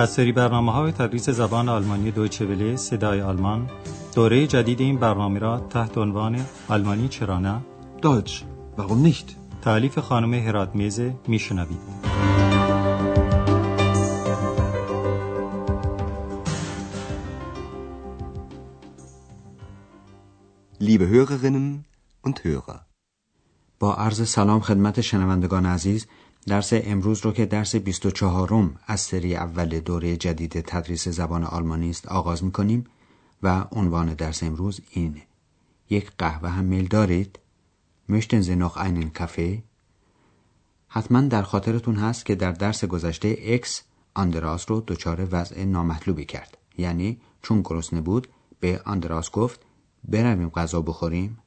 از سری برنامه های تدریس زبان آلمانی دویچه وله صدای آلمان دوره جدید این برنامه را تحت عنوان آلمانی چرا نه؟ Deutsch, warum nicht? تعلیف خانم هرات میزه میشنوید. Liebe Hörerinnen und Hörer, با عرض سلام خدمت شنوندگان عزیز درس امروز رو که درس 24 م از سری اول دوره جدید تدریس زبان آلمانی است آغاز می‌کنیم و عنوان درس امروز اینه یک قهوه هم میل دارید؟ Sie noch einen Kaffee؟ حتما در خاطرتون هست که در درس گذشته اکس آندراس رو دچار وضع نامطلوبی کرد یعنی چون گرسنه بود به آندراس گفت برویم غذا بخوریم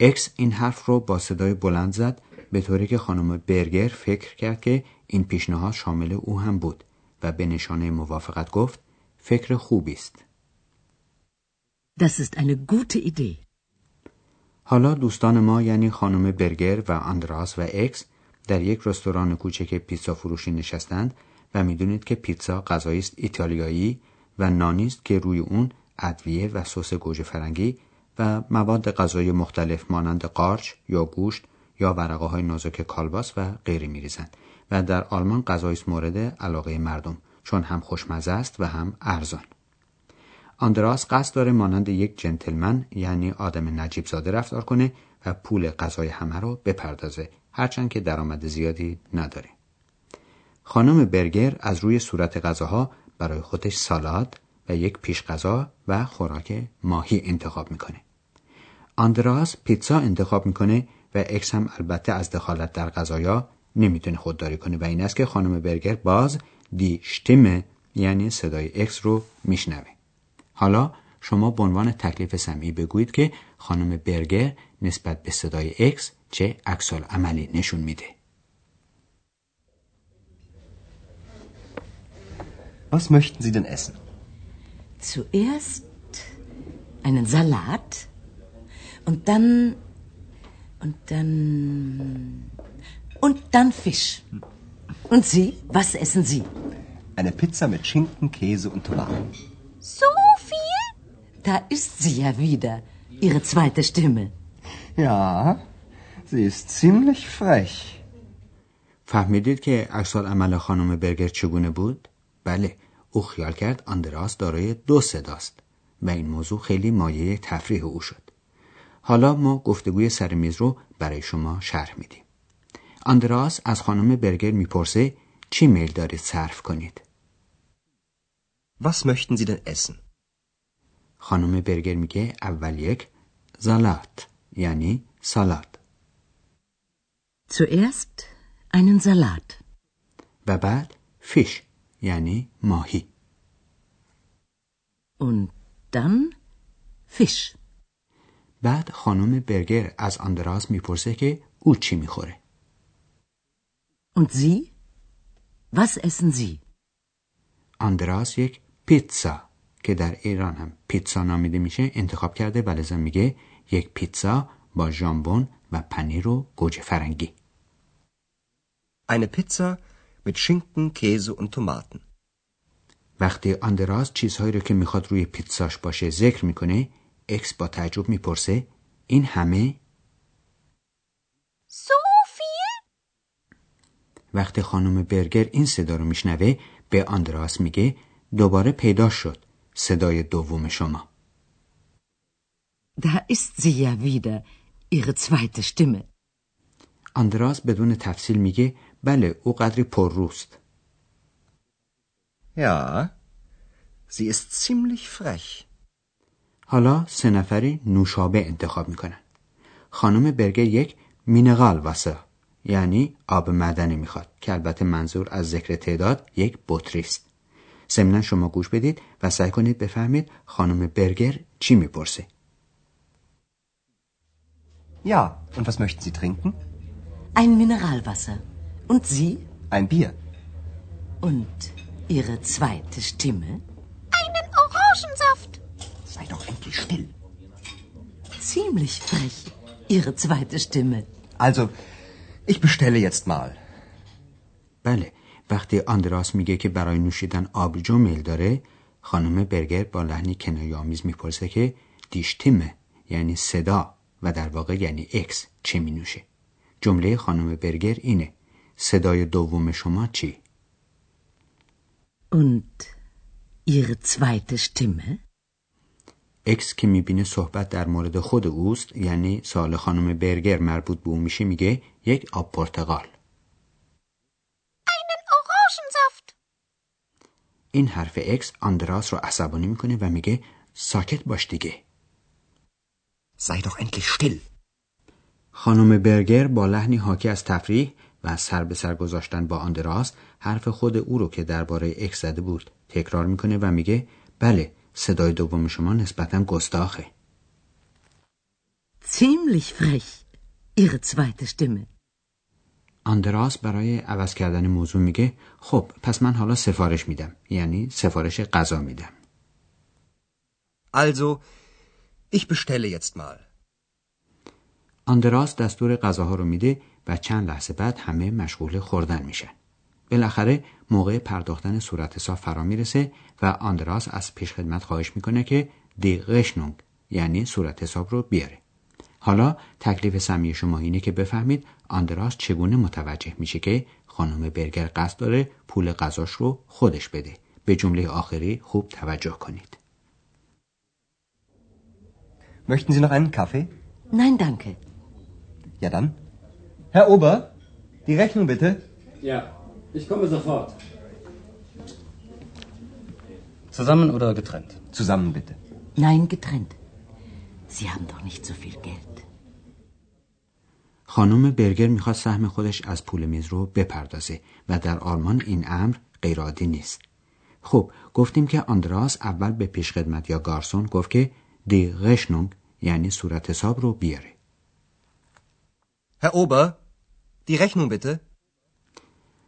اکس این حرف رو با صدای بلند زد به طوری که خانم برگر فکر کرد که این پیشنهاد شامل او هم بود و به نشانه موافقت گفت فکر خوبی است. Das ist eine gute Idee. حالا دوستان ما یعنی خانم برگر و آندراس و اکس در یک رستوران کوچک پیتزا فروشی نشستند و می‌دونید که پیتزا غذایی است ایتالیایی و نانی است که روی اون ادویه و سس گوجه فرنگی و مواد غذایی مختلف مانند قارچ یا گوشت یا ورقه های نازک کالباس و غیره میریزند و در آلمان غذایی مورد علاقه مردم چون هم خوشمزه است و هم ارزان. آندراس قصد داره مانند یک جنتلمن یعنی آدم نجیب زاده رفتار کنه و پول غذای همه رو بپردازه هرچند که درآمد زیادی نداره. خانم برگر از روی صورت غذاها برای خودش سالاد و یک پیش غذا و خوراک ماهی انتخاب می‌کنه. آندراس پیتزا انتخاب می‌کنه و اکس هم البته از دخالت در غذاها نمی‌تونه خودداری کنه و این است که خانم برگر باز die Stimme یعنی صدای اکس رو میشنوه. حالا شما به عنوان تکلیف سمعی بگویید که خانم برگر نسبت به صدای اکس چه عکس‌العملی نشون میده. Was möchten Sie denn essen? Zuerst einen Salat. Und dann und dann und dann Fisch. Und Sie, was essen Sie? Eine Pizza mit Schinken, Käse und Tomaten. So viel? Da ist sie ja wieder, Ihre zweite Stimme. Ja, sie ist ziemlich frech. فهمیدید که عکسال عمل خانم برگر چگونه بود؟ بله او خیال کرد آندراس دارای دو صداست و این موضوع خیلی مایه تفریح او شد حالا ما گفتگوی سر میز رو برای شما شرح میدیم آندراس از خانم برگر می‌پرسه چی میل دارید صرف کنید Was möchten Sie denn essen? خانم برگر میگه اول یک زالات یعنی سالاد Zuerst einen Salat. و بعد فیش یعنی ماهی Und dann Fisch. بعد خانم برگر از آندراس می‌پرسه که او چی می‌خوره Und Sie? Was essen Sie? آندراس یک پیتزا که در ایران هم پیتزا نامیده میشه انتخاب کرده و لذا میگه یک پیتزا با ژامبون و پنیر و گوجه فرنگی Eine Pizza mit Schinken, Käse und Tomaten. وقتی آندراس چیزهایی رو که می‌خواد روی پیتزاش باشه ذکر می‌کنه اکس با تعجب می‌پرسه این همه viel? وقتی خانم برگر این صدا رو میشنوه به آندراس میگه دوباره پیدا شد صدای دوم شما Da ist sie ja wieder, Ihre zweite Stimme. آندراس بدون تفصیل میگه بله او قدری پرروست Ja, sie ist ziemlich frech. حالا سه نفری نوشابه انتخاب می‌کنن خانم برگر یک مینرال واسه یعنی آب معدنی می‌خواد که البته منظور از ذکر تعداد یک بطری است ضمنا شما گوش بدید و سعی کنید بفهمید خانم برگر چی می‌پرسه Ja, und was möchten Sie trinken? Ein Mineralwasser. Und Sie? Ein Bier. Und Ihre zweite Stimme? Einen Orangensaft. Endlich still. Ziemlich frech. Ihre zweite Stimme. Also, ich bestelle jetzt mal. بله وقتی آندراس میگه که برای نوشیدن آبجو میل داره خانم برگر با لحنی کنایه‌آمیز می‌پرسه که دیشتیمه یعنی صدا و در واقع یعنی اکس چه می نوشه جمله خانم برگر اینه صدای دوم شما چی؟ Und Ihre zweite Stimme? اکس که می‌بینه صحبت در مورد خود اوست یعنی سوال خانم برگر مربوط به او میشه میگه یک آب پرتقال. این حرف اکس آندراس رو عصبانی می‌کنه و میگه ساکت باش دیگه Sei doch endlich still. خانم برگر با لحنی حاکی از تفریح و سر به سر گذاشتن با آندراس حرف خود او رو که درباره اکس زده بود تکرار می‌کنه و میگه بله صدای دوم شما نسبتا گستاخه Ziemlich frech. Ihre zweite Stimme. آندراس برای عوض کردن موضوع میگه خب پس من حالا سفارش میدم یعنی سفارش غذا میدم Also, ich bestelle jetzt mal. آندراس دستور غذاها رو میده و چند لحظه بعد همه مشغول خوردن میشن. بالاخره موقع پرداختن صورت حساب فرا می‌رسه و آندراس از پیشخدمت خواهش می‌کنه که دی قشنونگ یعنی صورت حساب رو بیاره. حالا تکلیف سمی شما اینه که بفهمید آندراس چگونه متوجه میشه که خانم برگر قصد داره پول غذاش رو خودش بده. به جمله آخری خوب توجه کنید. Möchten Sie noch einen Kaffee? Nein, danke. Ja dann. Herr Ober, die Rechnung bitte. Ja, ich komme sofort. Zusammen oder getrennt? Zusammen bitte. Nein, getrennt. Sie haben doch nicht so viel Geld. خانم برگر می‌خواد سهم خودش از پول میز رو بپردازه و در آلمان این امر غیرعادی نیست. خب گفتیم که آندراس اول به پیشخدمت یا گارسون گفت که دی غشنونگ یعنی صورت حساب رو بیاره. Herr Ober, die Rechnung bitte.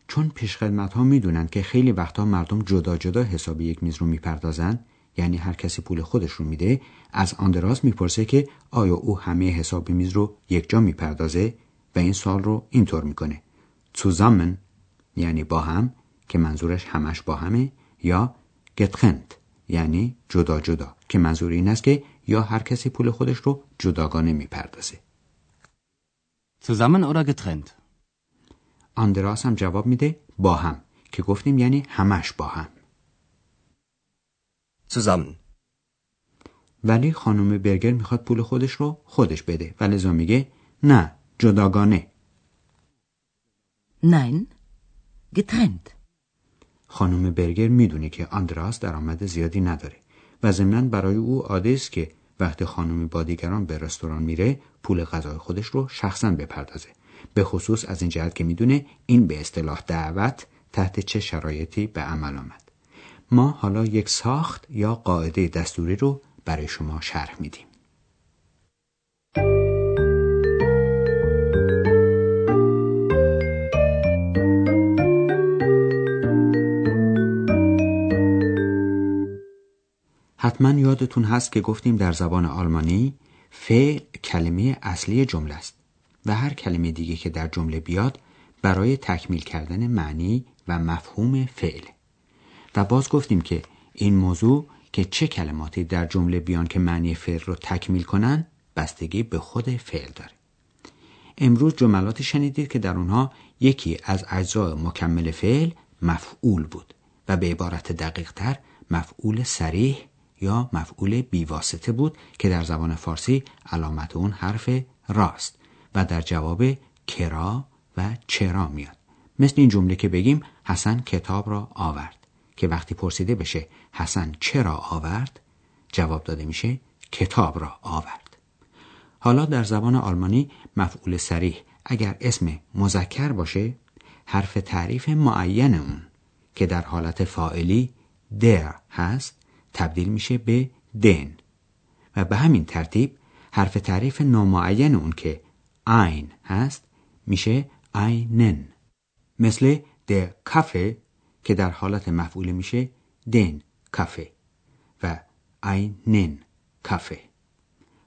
چون پیشخدمت ها می‌دونن که خیلی وقتا مردم جدا جدا حساب یک میز رو می‌پردازن یعنی هر کسی پول خودش رو میده از آندراس می‌پرسه که آیا او همه حساب میز رو یک جا می‌پردازه؟ و این سال رو اینطور می‌کنه. Zusammen یعنی با هم که منظورش همش با همه یا getrennt یعنی جدا جدا که منظور این است که یا هر کسی پول خودش رو جداگانه می‌پردازه. Zusammen oder getrennt? آندراس هم جواب میده با هم که گفتیم یعنی همش با هم Zusammen. ولی خانم برگر می‌خواد پول خودش رو خودش بده و لذا میگه نه جداگانه Nein, getrennt. خانم برگر می‌دونه که آندراس درآمد زیادی نداره و ضمنا برای او عاده است که وقتی خانمی با دیگران به رستوران میره پول غذای خودش رو شخصا بپردازه به خصوص از این جهت که می‌دونه این به اصطلاح دعوت تحت چه شرایطی به عمل آمد. ما حالا یک ساخت یا قاعده دستوری رو برای شما شرح میدیم. حتما یادتون هست که گفتیم در زبان آلمانی فعل کلمه اصلی جمله است. و هر کلمه دیگه که در جمله بیاد برای تکمیل کردن معنی و مفهوم فعل. و باز گفتیم که این موضوع که چه کلماتی در جمله بیان که معنی فعل رو تکمیل کنن بستگی به خود فعل داره. امروز جملاتی شنیدید که در اونها یکی از اجزای مکمل فعل مفعول بود و به عبارت دقیق تر مفعول سریح یا مفعول بیواسطه بود که در زبان فارسی علامت اون حرف راست. و در جواب کرا و چرا میاد. مثل این جمله که بگیم حسن کتاب را آورد. که وقتی پرسیده بشه حسن چرا آورد جواب داده میشه کتاب را آورد. حالا در زبان آلمانی مفعول سریح اگر اسم مذکر باشه حرف تعریف معین اون که در حالت فاعلی در هست تبدیل میشه به دن. و به همین ترتیب حرف تعریف نامعین اون که ein هست میشه einen مثل در کافه که در حالت مفعول میشه دن کافه و einen کافه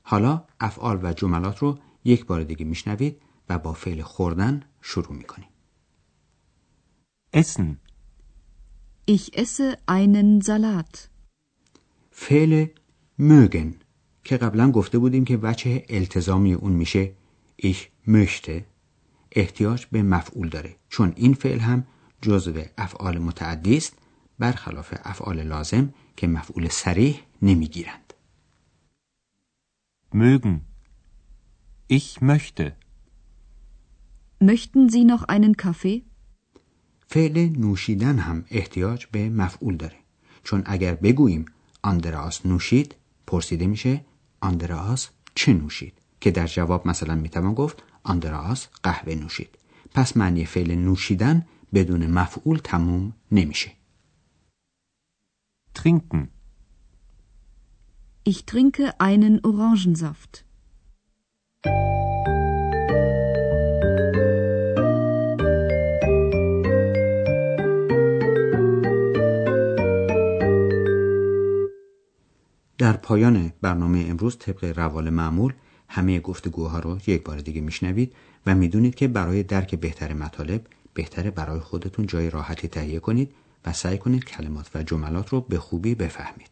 حالا افعال و جملات رو یک بار دیگه میشنوید و با فعل خوردن شروع می‌کنیم Essen. Ich esse einen Salat. فعل mögen که قبلا گفته بودیم که وجه التزامی اون میشه ich möchte احتیاج به مفعول داره چون این فعل هم جزو افعال متعدی است برخلاف افعال لازم که مفعول سریح نمی‌گیرند Mögen. Ich möchte. Möchten Sie noch einen Kaffee? فعل نوشیدن هم احتیاج به مفعول داره چون اگر بگوییم آندراس نوشید پرسیده میشه آندراس چه نوشید که در جواب مثلا می‌توان گفت آندراس قهوه نوشید پس معنی فعل نوشیدن بدون مفعول تموم نمیشه Trinken. Ich trinke einen Orangensaft. در پایان برنامه امروز طبق روال معمول همه گفتگوها رو یک بار دیگه میشنوید و می‌دونید که برای درک بهتر مطالب بهتره برای خودتون جای راحتی تهیه کنید و سعی کنید کلمات و جملات رو به خوبی بفهمید.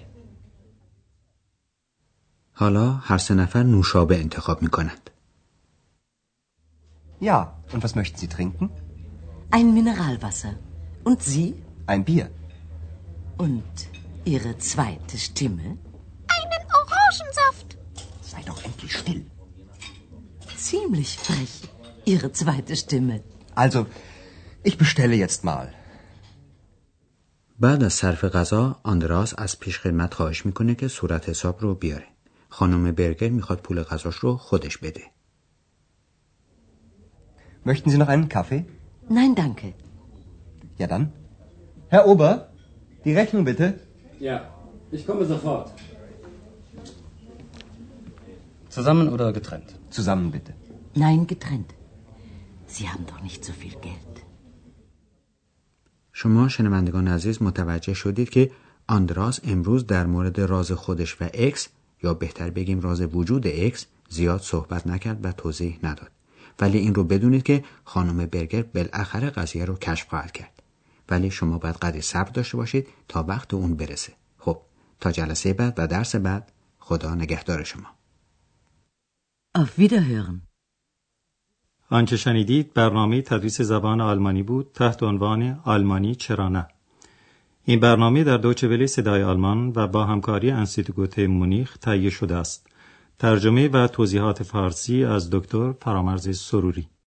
حالا هر سه نفر نوشابه انتخاب می کنند. Ja, und was möchten Sie trinken? Ein Mineralwasser. Und Sie? Ein Bier. Und Ihre zweite Stimme? Einen Orangensaft. Sei doch endlich still. Ziemlich frech, Ihre zweite Stimme. Also, ich bestelle jetzt mal. بعد از صرف غذا آندراس از پیش خدمت خواهش می‌کنه که صورت حساب رو بیاره. خانم برگر می‌خواد پول غذاش رو خودش بده. Möchten Sie noch einen Kaffee? Nein, danke. Ja dann. Herr Ober, die Rechnung bitte. Ja, ich komme sofort. Zusammen oder getrennt? Zusammen bitte. Nein, getrennt. Sie haben doch nicht so viel Geld. شما شنوندگان عزیز متوجه شدید که آندریاس امروز در مورد راز خودش و اکس یا بهتر بگیم راز وجود اکس زیاد صحبت نکرد و توضیح نداد. ولی این رو بدونید که خانم برگر بالاخره قضیه رو کشف خواهد کرد. ولی شما باید قدر صبر داشته باشید تا وقت اون برسه. خب تا جلسه بعد و درس بعد خدا نگهدار شما. Auf Wiederhören. آنچه شنیدید برنامه تدریس زبان آلمانی بود تحت عنوان آلمانی چرا نه این برنامه در دوچه ولی صدای آلمان و با همکاری انستیتوت مونیخ تهیه شده است. ترجمه و توضیحات فارسی از دکتر فرامرز سروری.